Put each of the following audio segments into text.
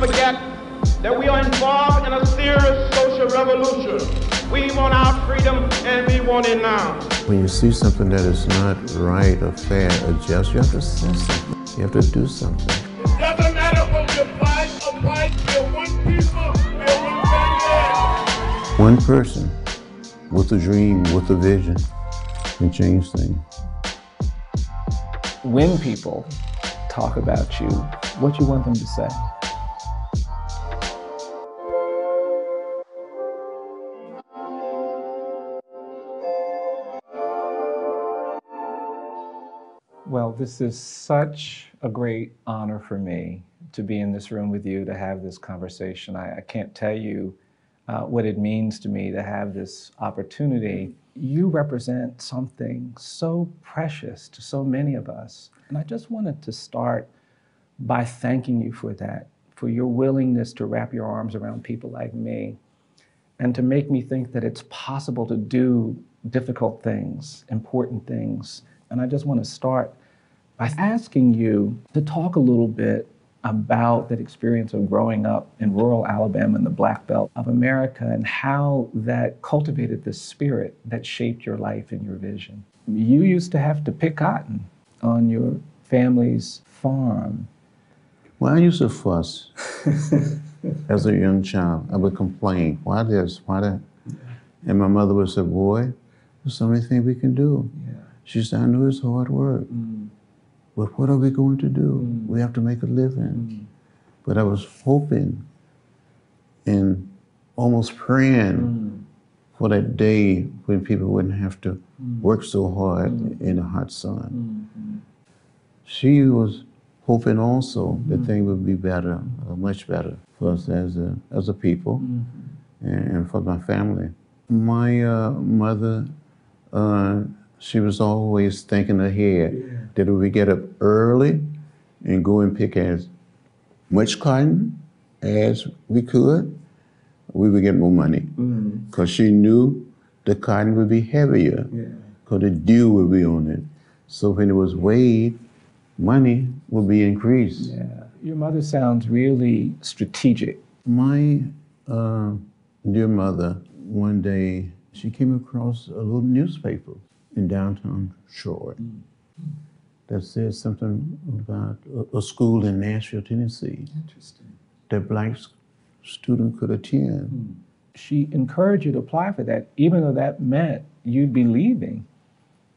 forget that we are involved in a serious social revolution. We want our freedom and we want it now. When you see something that is not right or fair or just, you have to say something. You have to do something. It doesn't matter what you're black or white, we're one people, we're one family. One person with a dream, with a vision, can change things. When people talk about you, what you want them to say? Well, this is such a great honor for me to be in this room with you, to have this conversation. I, I can't tell you uh, what it means to me to have this opportunity. You represent something so precious to so many of us. And I just wanted to start by thanking you for that, for your willingness to wrap your arms around people like me and to make me think that it's possible to do difficult things, important things. And I just want to start by asking you to talk a little bit about that experience of growing up in rural Alabama in the Black Belt of America and how that cultivated the spirit that shaped your life and your vision. You used to have to pick cotton on your family's farm. Well, I used to fuss as a young child. I would complain, why this, why that? And my mother would say, boy, there's so many things we can do. Yeah. She said, I know it's hard work. Mm. But what are we going to do? Mm. We have to make a living. Mm. But I was hoping and almost praying Mm. for that day when people wouldn't have to Mm. work so hard Mm. in the hot sun. Mm. She was hoping also that things would be better, uh, much better for us as a, as a people Mm. and, and for my family. My uh, mother, uh, she was always thinking ahead Yeah. That if we get up early and go and pick as much cotton as we could, we would get more money. Mm. Because she knew the cotton would be heavier, Yeah. because the dew would be on it. So when it was weighed, money would be increased. Yeah. Your mother sounds really strategic. My uh, dear mother, one day, she came across a little newspaper in downtown Short that said something about a, a school in Nashville, Tennessee, Interesting. that black student could attend. Hmm. She encouraged you to apply for that, even though that meant you'd be leaving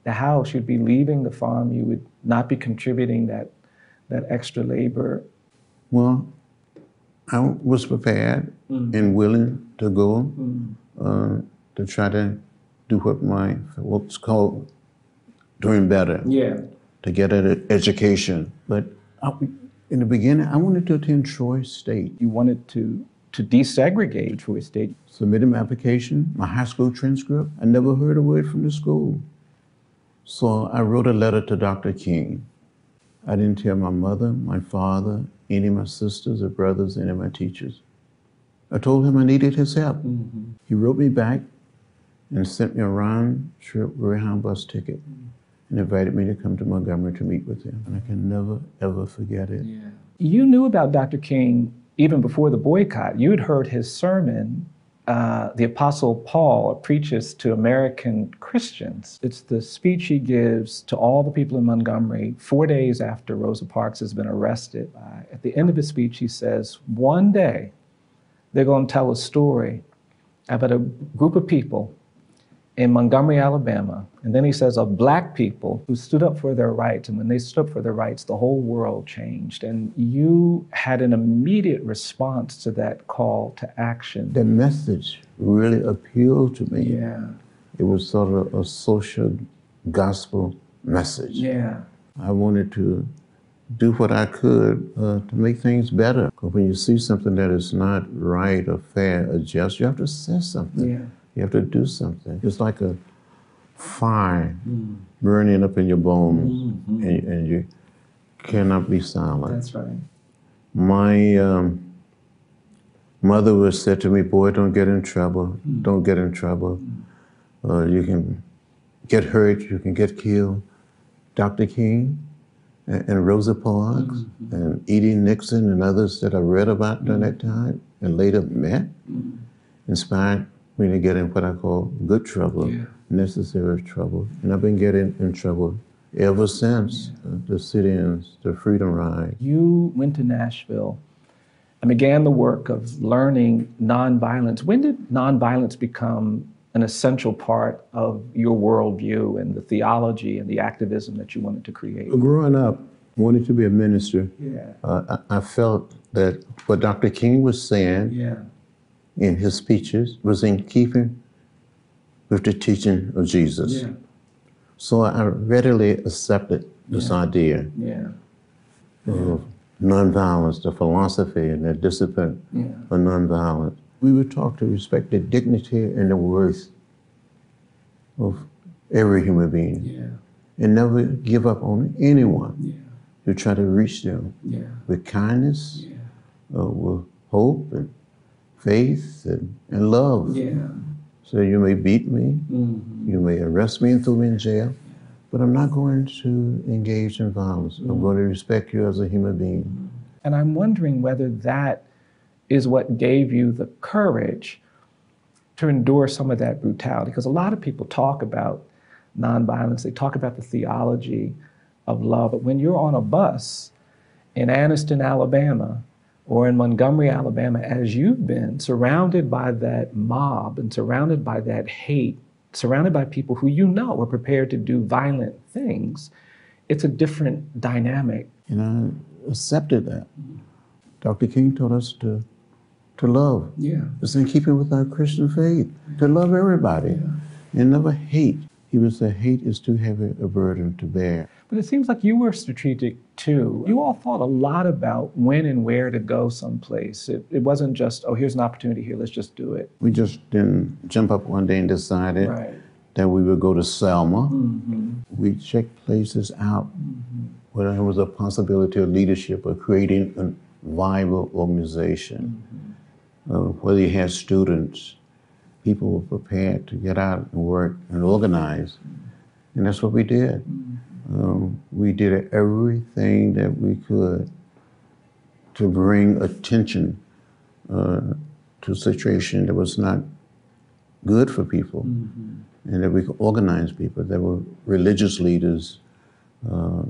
the house, you'd be leaving the farm, you would not be contributing that, that extra labor. Well, I was prepared hmm. and willing to go hmm. uh, to try to do what my what's called doing better. Yeah. To get an education. But I, in the beginning, I wanted to attend Troy State. You wanted to, to desegregate Troy State. Submitted my application, my high school transcript. I never heard a word from the school. So I wrote a letter to Dr. King. I didn't tell my mother, my father, any of my sisters or brothers, any of my teachers. I told him I needed his help. Mm-hmm. He wrote me back and sent me a round trip Greyhound bus ticket and invited me to come to Montgomery to meet with him. And I can never, ever forget it. You knew about Dr. King even before the boycott. You'd heard his sermon, uh, the Apostle Paul preaches to American Christians. It's the speech he gives to all the people in Montgomery four days after Rosa Parks has been arrested. Uh, at the end of his speech, he says, One day they're going to tell a story about a group of people in Montgomery, Alabama. And then he says of black people who stood up for their rights. And when they stood up for their rights, the whole world changed. And you had an immediate response to that call to action. The message really appealed to me. Yeah. It was sort of a social gospel message. Yeah. I wanted to do what I could uh, to make things better. 'Cause when you see something that is not right or fair or just, you have to say something. Yeah. You have to do something. It's like a fire mm. burning up in your bones, mm-hmm. and, and you cannot be silent. That's right. My um, mother would say to me, "Boy, don't get in trouble. Mm. Don't get in trouble. Mm. Uh, you can get hurt. You can get killed." Dr. King and, and Rosa Parks mm-hmm. and E.D. Nixon and others that I read about during that time and later met inspired me to get in what I call good trouble, Yeah. necessary trouble. And I've been getting in trouble ever since uh, the sit-ins, the Freedom Ride. You went to Nashville and began the work of learning nonviolence. When did nonviolence become an essential part of your worldview and the theology and the activism that you wanted to create? Growing up, wanting to be a minister, Yeah. uh, I, I felt that what Dr. King was saying Yeah. In his speeches was in keeping with the teaching of Jesus. So I readily accepted this idea Yeah. of nonviolence, the philosophy and the discipline Yeah. of nonviolence. We were taught to respect the dignity and the worth of every human being Yeah. and never give up on anyone Yeah. to try to reach them Yeah. with kindness, uh, with hope and faith and, and love. Yeah. So you may beat me, Mhm. you may arrest me and throw me in jail, but I'm not going to engage in violence. I'm going to respect you as a human being. And I'm wondering whether that is what gave you the courage to endure some of that brutality. Because a lot of people talk about nonviolence, they talk about the theology of love, but when you're on a bus in Anniston, Alabama, or in Montgomery, Alabama, as you've been, surrounded by that mob and surrounded by that hate, surrounded by people who you know are prepared to do violent things, it's a different dynamic. And I accepted that. Dr. King taught us to, to love. Yeah. It's in keeping with our Christian faith, to love everybody and never hate. He would say, hate is too heavy a burden to bear. But it seems like you were strategic too. You all thought a lot about when and where to go someplace. It, it wasn't just, oh, here's an opportunity here, let's just do it. We just didn't jump up one day and decided Right. that we would go to Selma. Mm-hmm. We checked places out mm-hmm. where there was a possibility of leadership or creating a viable organization. Mm-hmm. Uh, whether you had students, people were prepared to get out and work and organize. And that's what we did. Um, we did everything that we could to bring attention uh, to a situation that was not good for people and that we could organize people. There were religious leaders, uh,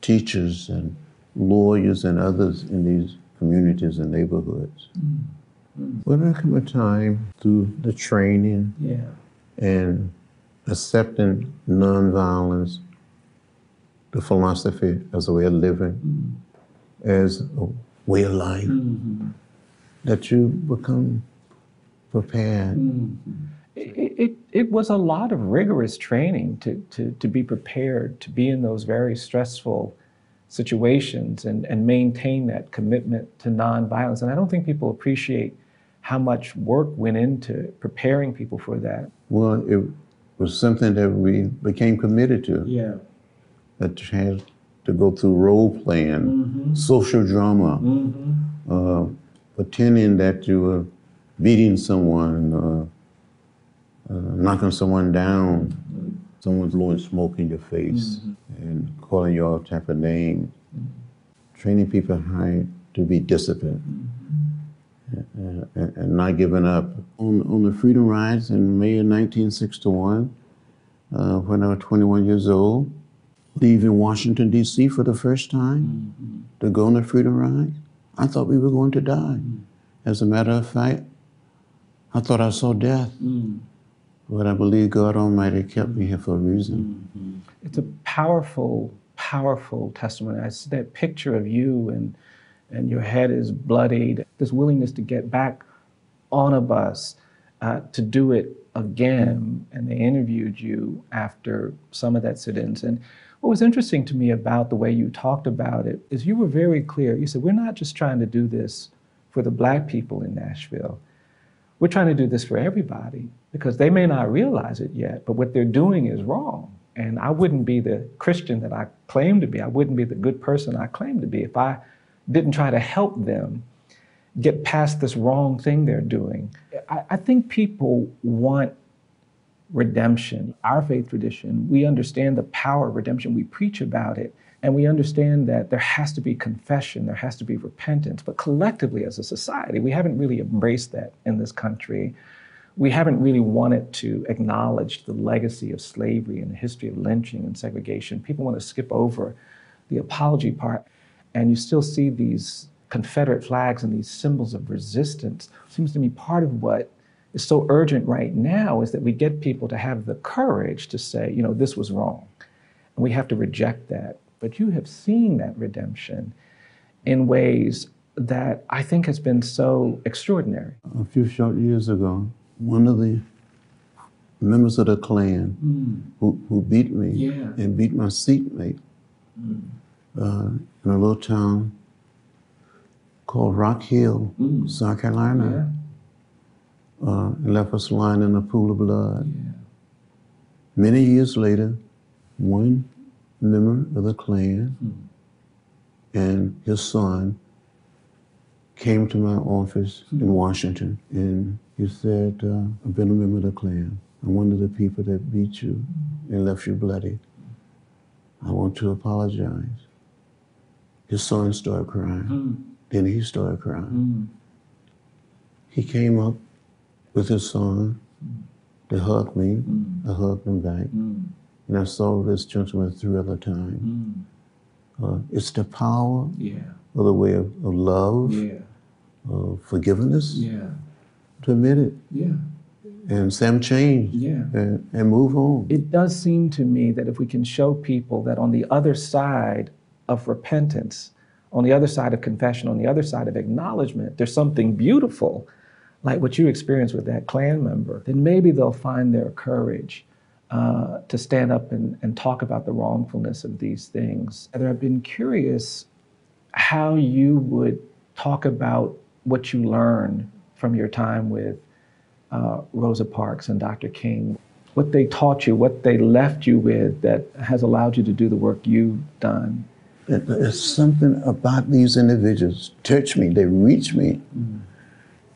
teachers, and lawyers, and others in these communities and neighborhoods. Well, there came a time through the training Yeah. and accepting nonviolence, the philosophy as a way of living, mm-hmm. as a way of life, mm-hmm. that you become prepared. Mm-hmm. It, it, it was a lot of rigorous training to, to, to be prepared to be in those very stressful situations and, and maintain that commitment to nonviolence. And I don't think people appreciate how much work went into preparing people for that. Well, it was something that we became committed to. Yeah. That had to go through role playing, social drama, uh, pretending that you were beating someone, uh, uh, knocking someone down, someone blowing smoke in your face, and calling you all type of names. Training people how to be disciplined. Uh, and, and not giving up. On, on the Freedom Rides in May of 1961, uh, when I was 21 years old, leaving Washington, D.C. for the first time to go on the Freedom Ride, I thought we were going to die. As a matter of fact, I thought I saw death. But I believe God Almighty kept me here for a reason. It's a powerful, powerful testimony. I see that picture of you and and your head is bloodied. This willingness to get back on a bus uh, to do it again. And they interviewed you after some of that sit-ins. And what was interesting to me about the way you talked about it is you were very clear. You said, we're not just trying to do this for the black people in Nashville. We're trying to do this for everybody because they may not realize it yet, but what they're doing is wrong. And I wouldn't be the Christian that I claim to be. I wouldn't be the good person I claim to be if I didn't try to help them get past this wrong thing they're doing. I, I think people want redemption. Our faith tradition, we understand the power of redemption. We preach about it. And we understand that there has to be confession, there has to be repentance. But collectively, as a society, we haven't really embraced that in this country. We haven't really wanted to acknowledge the legacy of slavery and the history of lynching and segregation. People want to skip over the apology part. And you still see these Confederate flags and these symbols of resistance. Seems to me part of what is so urgent right now is that we get people to have the courage to say, you know, this was wrong. And we have to reject that. But you have seen that redemption in ways that I think has been so extraordinary. A few short years ago, one of the members of the Klan hmm. who, who beat me Yeah. and beat my seatmate hmm. Uh, in a little town called Rock Hill, South Carolina, uh, and left us lying in a pool of blood. Many years later, one member of the Klan and his son came to my office in Washington and he said, uh, I've been a member of the Klan. I'm one of the people that beat you and left you bloody. I want to apologize. His son started crying. Hmm. Then he started crying. Hmm. He came up with his son to hug me. Hmm. I hugged him back. And I saw this gentleman three other times. Uh, it's the power Yeah, of the way of, of love, yeah, of forgiveness, yeah, to admit it yeah, and Sam change yeah. and, and move on. It does seem to me that if we can show people that on the other side of repentance, on the other side of confession, on the other side of acknowledgement, there's something beautiful, like what you experienced with that Klan member, then maybe they'll find their courage uh, to stand up and, and talk about the wrongfulness of these things. Heather, I've been curious how you would talk about what you learned from your time with uh, Rosa Parks and Dr. King, what they taught you, what they left you with that has allowed you to do the work you've done. There's something about these individuals touch me. They reach me. Mm.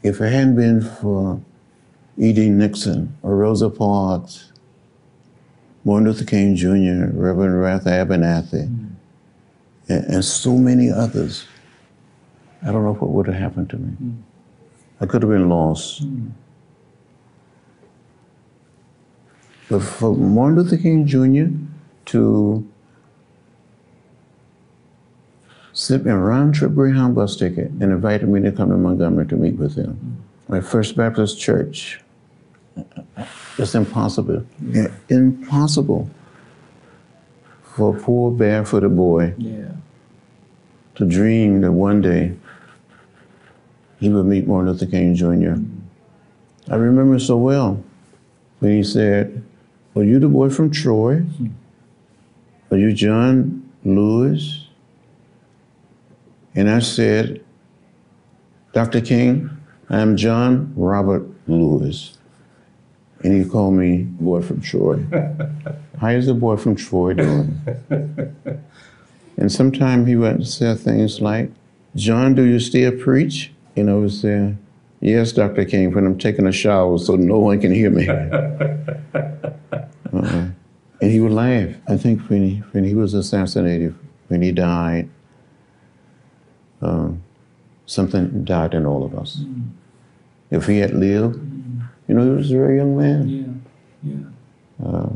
If it hadn't been for E.D. Nixon or Rosa Parks, Martin Luther King Jr., Reverend Ralph Abernathy, mm. and, and so many others, I don't know what would have happened to me. Mm. I could have been lost. But for Martin Luther King Jr. to sent me a round trip Greyhound bus ticket and invited me to come to Montgomery to meet with him. My First Baptist Church. It's impossible. Yeah, Impossible for a poor barefooted boy Yeah. to dream that one day he would meet Martin Luther King Jr. Mm. I remember so well when he said, Are you the boy from Troy? Hmm. Are you John Lewis? And I said, Dr. King, I am John Robert Lewis. And he called me boy from Troy. How is the boy from Troy doing? And sometimes he would say things like, John, do you still preach? And I would say, Yes, Dr. King, when I'm taking a shower so no one can hear me. Uh-uh. And he would laugh. I think when he, when he was assassinated, when he died, um, something died in all of us. If he had lived, you know, he was a very young man. Yeah. Yeah.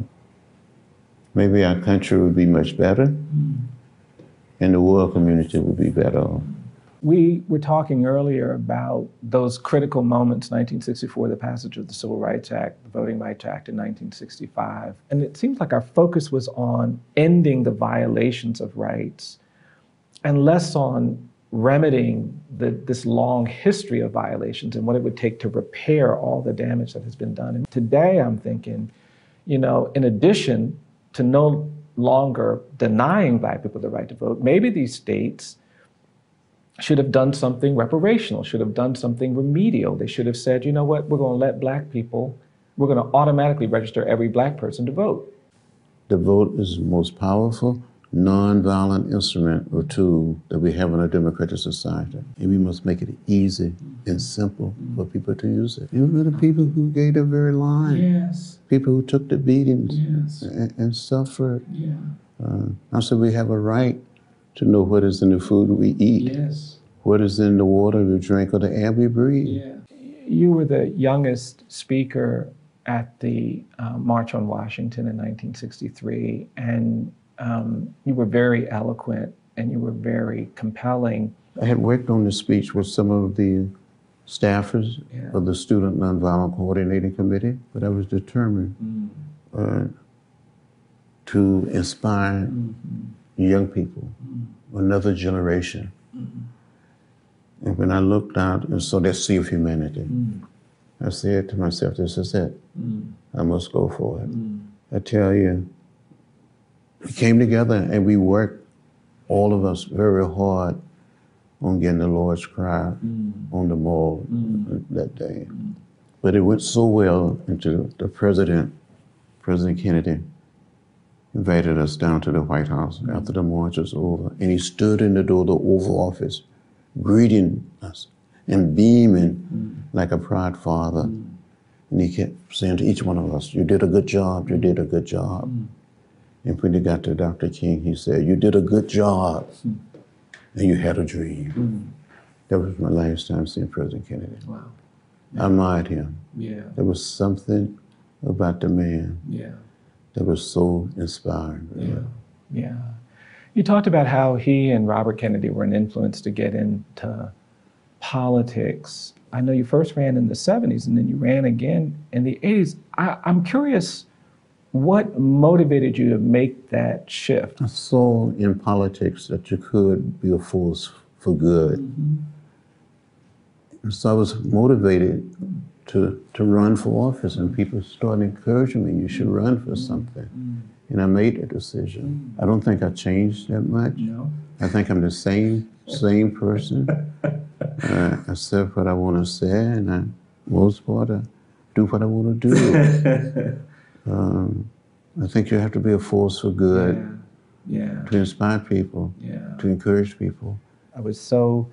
Maybe our country would be much better, and the world community would be better. We were talking earlier about those critical moments 1964, the passage of the Civil Rights Act, the Voting Rights Act in 1965. And it seems like our focus was on ending the violations of rights and less on remedying the, this long history of violations and what it would take to repair all the damage that has been done. And today I'm thinking, you know, in addition to no longer denying black people the right to vote, maybe these states should have done something reparational, should have done something remedial. They should have said, you know what, we're going to let black people, we're going to automatically register every black person to vote. The vote is most powerful, nonviolent instrument or tool that we have in a democratic society. And we must make it easy and simple for people to use it. Even the people who gave their very lives, Yes, people who took the beatings yes, and, and suffered yeah. Uh, I said, we have a right to know what is in the food we eat, Yes. what is in the water we drink, or the air we breathe. Yeah. You were the youngest speaker at the uh, March on Washington in 1963, and um, you were very eloquent and you were very compelling. I had worked on the speech with some of the staffers Yeah. of the Student Nonviolent Coordinating Committee, but I was determined mm-hmm. uh, to inspire mm-hmm. young people, mm-hmm. another generation. And when I looked out and saw that sea of humanity, mm. I said to myself, this is it. Mm. I must go for it. Mm. I tell you, we came together and we worked, all of us, very hard on getting the Lord's Cry mm. on the mall mm. that day. But it went so well until the president, President Kennedy, invited us down to the White House mm. after the march was over. And he stood in the door of the Oval Office, greeting us and beaming like a proud father. And he kept saying to each one of us, You did a good job, you did a good job. And when he got to Dr. King, he said, You did a good job, and you had a dream. Mm-hmm. That was my last time seeing President Kennedy. Wow. I admired him. Yeah. There was something about the man Yeah. that was so inspiring. Yeah. Yeah. You talked about how he and Robert Kennedy were an influence to get into politics. I know you first ran in the 70s and then you ran again in the 80s. I, I'm curious what motivated you to make that shift? I saw in politics that you could be a force for good. And so I was motivated to, to run for office, and people started encouraging me, you should mm-hmm. run for something. Mm-hmm. And I made a decision. I don't think I changed that much. No. I think I'm the same same person. uh, I said what I want to say, and I, most part, I do what I want to do. um, I think you have to be a force for good, Yeah. to inspire people, Yeah. to encourage people. I was so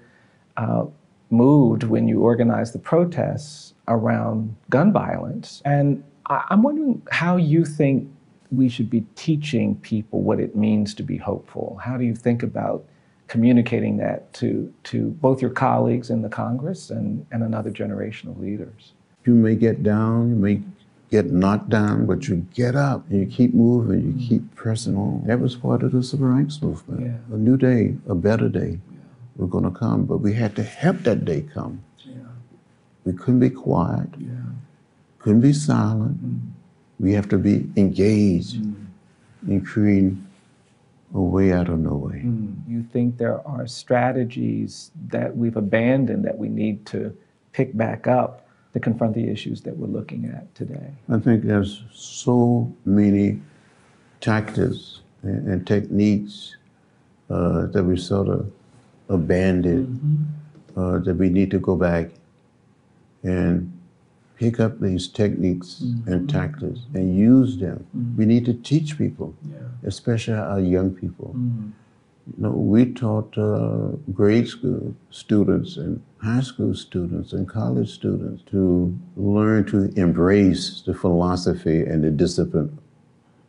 uh, moved when you organized the protests around gun violence. And I- I'm wondering how you think we should be teaching people what it means to be hopeful. How do you think about communicating that to, to both your colleagues in the Congress and, and another generation of leaders? You may get down, you may get knocked down, but you get up and you keep moving, you keep mm-hmm. pressing on. That was part of the civil rights movement. Yeah. A new day, a better day was going to come, but we had to help that day come. Yeah, We couldn't be quiet, yeah, couldn't be silent. Mm-hmm. We have to be engaged mm-hmm. in creating a way out of no way. You think there are strategies that we've abandoned that we need to pick back up to confront the issues that we're looking at today? I think there's so many tactics and, and techniques uh, that we sort of abandoned uh, that we need to go back and pick up these techniques and tactics and use them. We need to teach people, especially our young people. You know, we taught uh, grade school students and high school students and college students to learn to embrace the philosophy and the discipline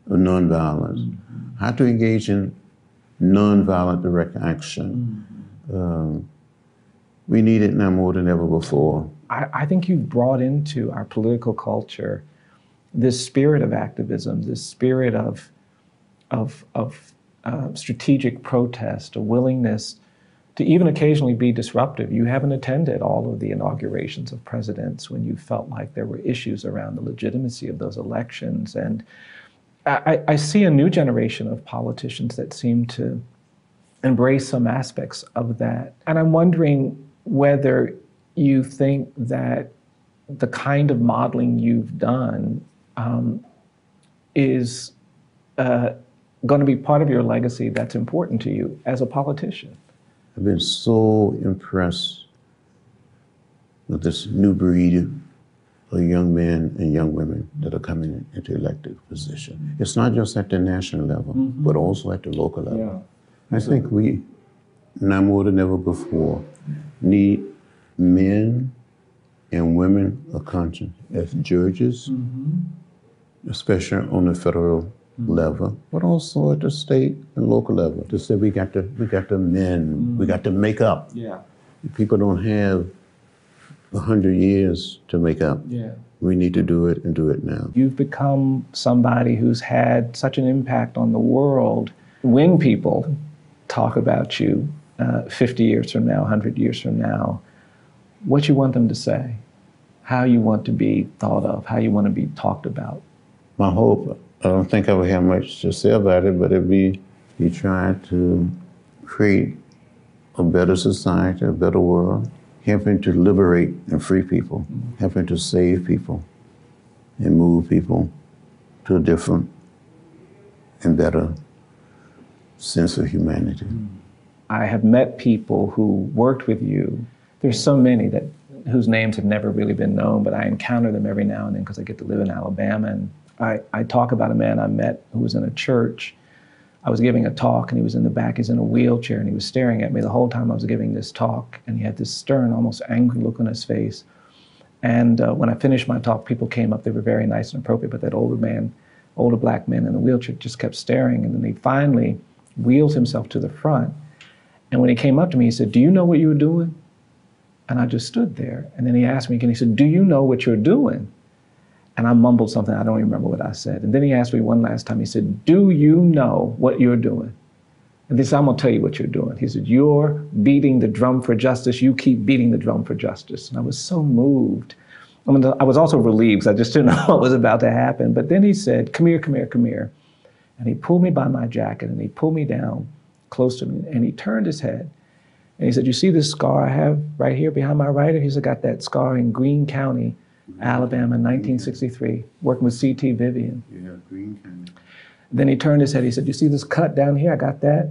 of nonviolence, how to engage in nonviolent direct action. Um, we need it now more than ever before. I, I think you've brought into our political culture this spirit of activism, this spirit of, of, of uh, strategic protest, a willingness to even occasionally be disruptive. You haven't attended all of the inaugurations of presidents when you felt like there were issues around the legitimacy of those elections. And I, I see a new generation of politicians that seem to embrace some aspects of that. And I'm wondering whether you think that the kind of modeling you've done um, is uh, going to be part of your legacy that's important to you as a politician. I've been so impressed with this new breed of young men and young women that are coming into elected position. It's not just at the national level, mm-hmm. but also at the local level. I think we, now more than ever before, need men and women of conscience as judges, mm-hmm. especially on the federal level, but also at the state and local level. To say we got to we got to mend, we got to make up. Yeah. People don't have a hundred years to make up. Yeah. We need to do it and do it now. You've become somebody who's had such an impact on the world. When people talk about you uh, 50 years from now, 100 years from now, what you want them to say, how you want to be thought of, how you want to be talked about. My hope, I don't think I would have much to say about it, but it'd be you try to create a better society, a better world, helping to liberate and free people, helping to save people and move people to a different and better sense of humanity. I have met people who worked with you. There's so many that whose names have never really been known, but I encounter them every now and then because I get to live in Alabama. And I, I talk about a man I met who was in a church. I was giving a talk and he was in the back, he's in a wheelchair, and he was staring at me the whole time I was giving this talk. And he had this stern, almost angry look on his face. And uh, when I finished my talk, people came up, they were very nice and appropriate, but that older man, older black man in the wheelchair just kept staring. And then he finally wheels himself to the front. And when he came up to me, he said, Do you know what you were doing? And I just stood there. And then he asked me again, he said, Do you know what you're doing? And I mumbled something, I don't even remember what I said. And then he asked me one last time, he said, Do you know what you're doing? And he said, I'm gonna tell you what you're doing. He said, You're beating the drum for justice. You keep beating the drum for justice. And I was so moved. I, mean, I was also relieved I just didn't know what was about to happen. But then he said, Come here, come here, come here. And he pulled me by my jacket and he pulled me down close to me and he turned his head and he said, You see this scar I have right here behind my right ear? He said, I got that scar in Greene County, Alabama, in 1963, working with C.T. Vivian. Yeah, Greene County. Then he turned his head. He said, You see this cut down here? I got that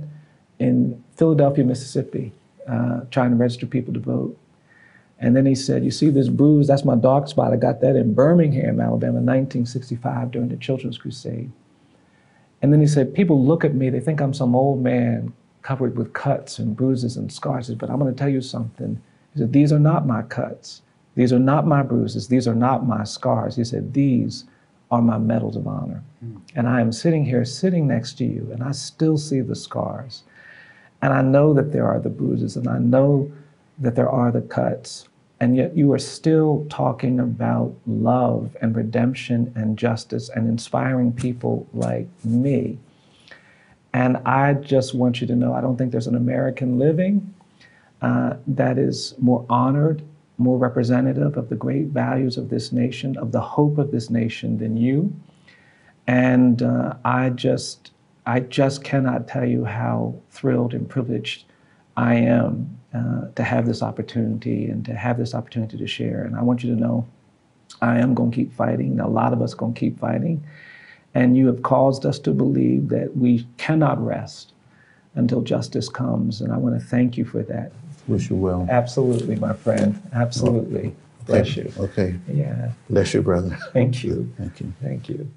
in Philadelphia, Mississippi, uh, trying to register people to vote. And then he said, You see this bruise? That's my dark spot. I got that in Birmingham, Alabama, 1965 during the Children's Crusade. And then he said, People look at me, they think I'm some old man covered with cuts and bruises and scars. But I'm going to tell you something. He said, These are not my cuts. These are not my bruises. These are not my scars. He said, These are my medals of honor. And I am sitting here, sitting next to you, and I still see the scars. And I know that there are the bruises, and I know that there are the cuts. And yet you are still talking about love and redemption and justice and inspiring people like me. And I just want you to know I don't think there's an American living uh, that is more honored, more representative of the great values of this nation, of the hope of this nation than you. And uh, I just, I just cannot tell you how thrilled and privileged I am uh, to have this opportunity and to have this opportunity to share. And I want you to know I am going to keep fighting. A lot of us going to keep fighting. And you have caused us to believe that we cannot rest until justice comes. And I want to thank you for that. Wish you well. Absolutely, my friend. Absolutely. Bless you. Okay. Yeah. Bless you, brother. Thank you. Thank you. Thank you.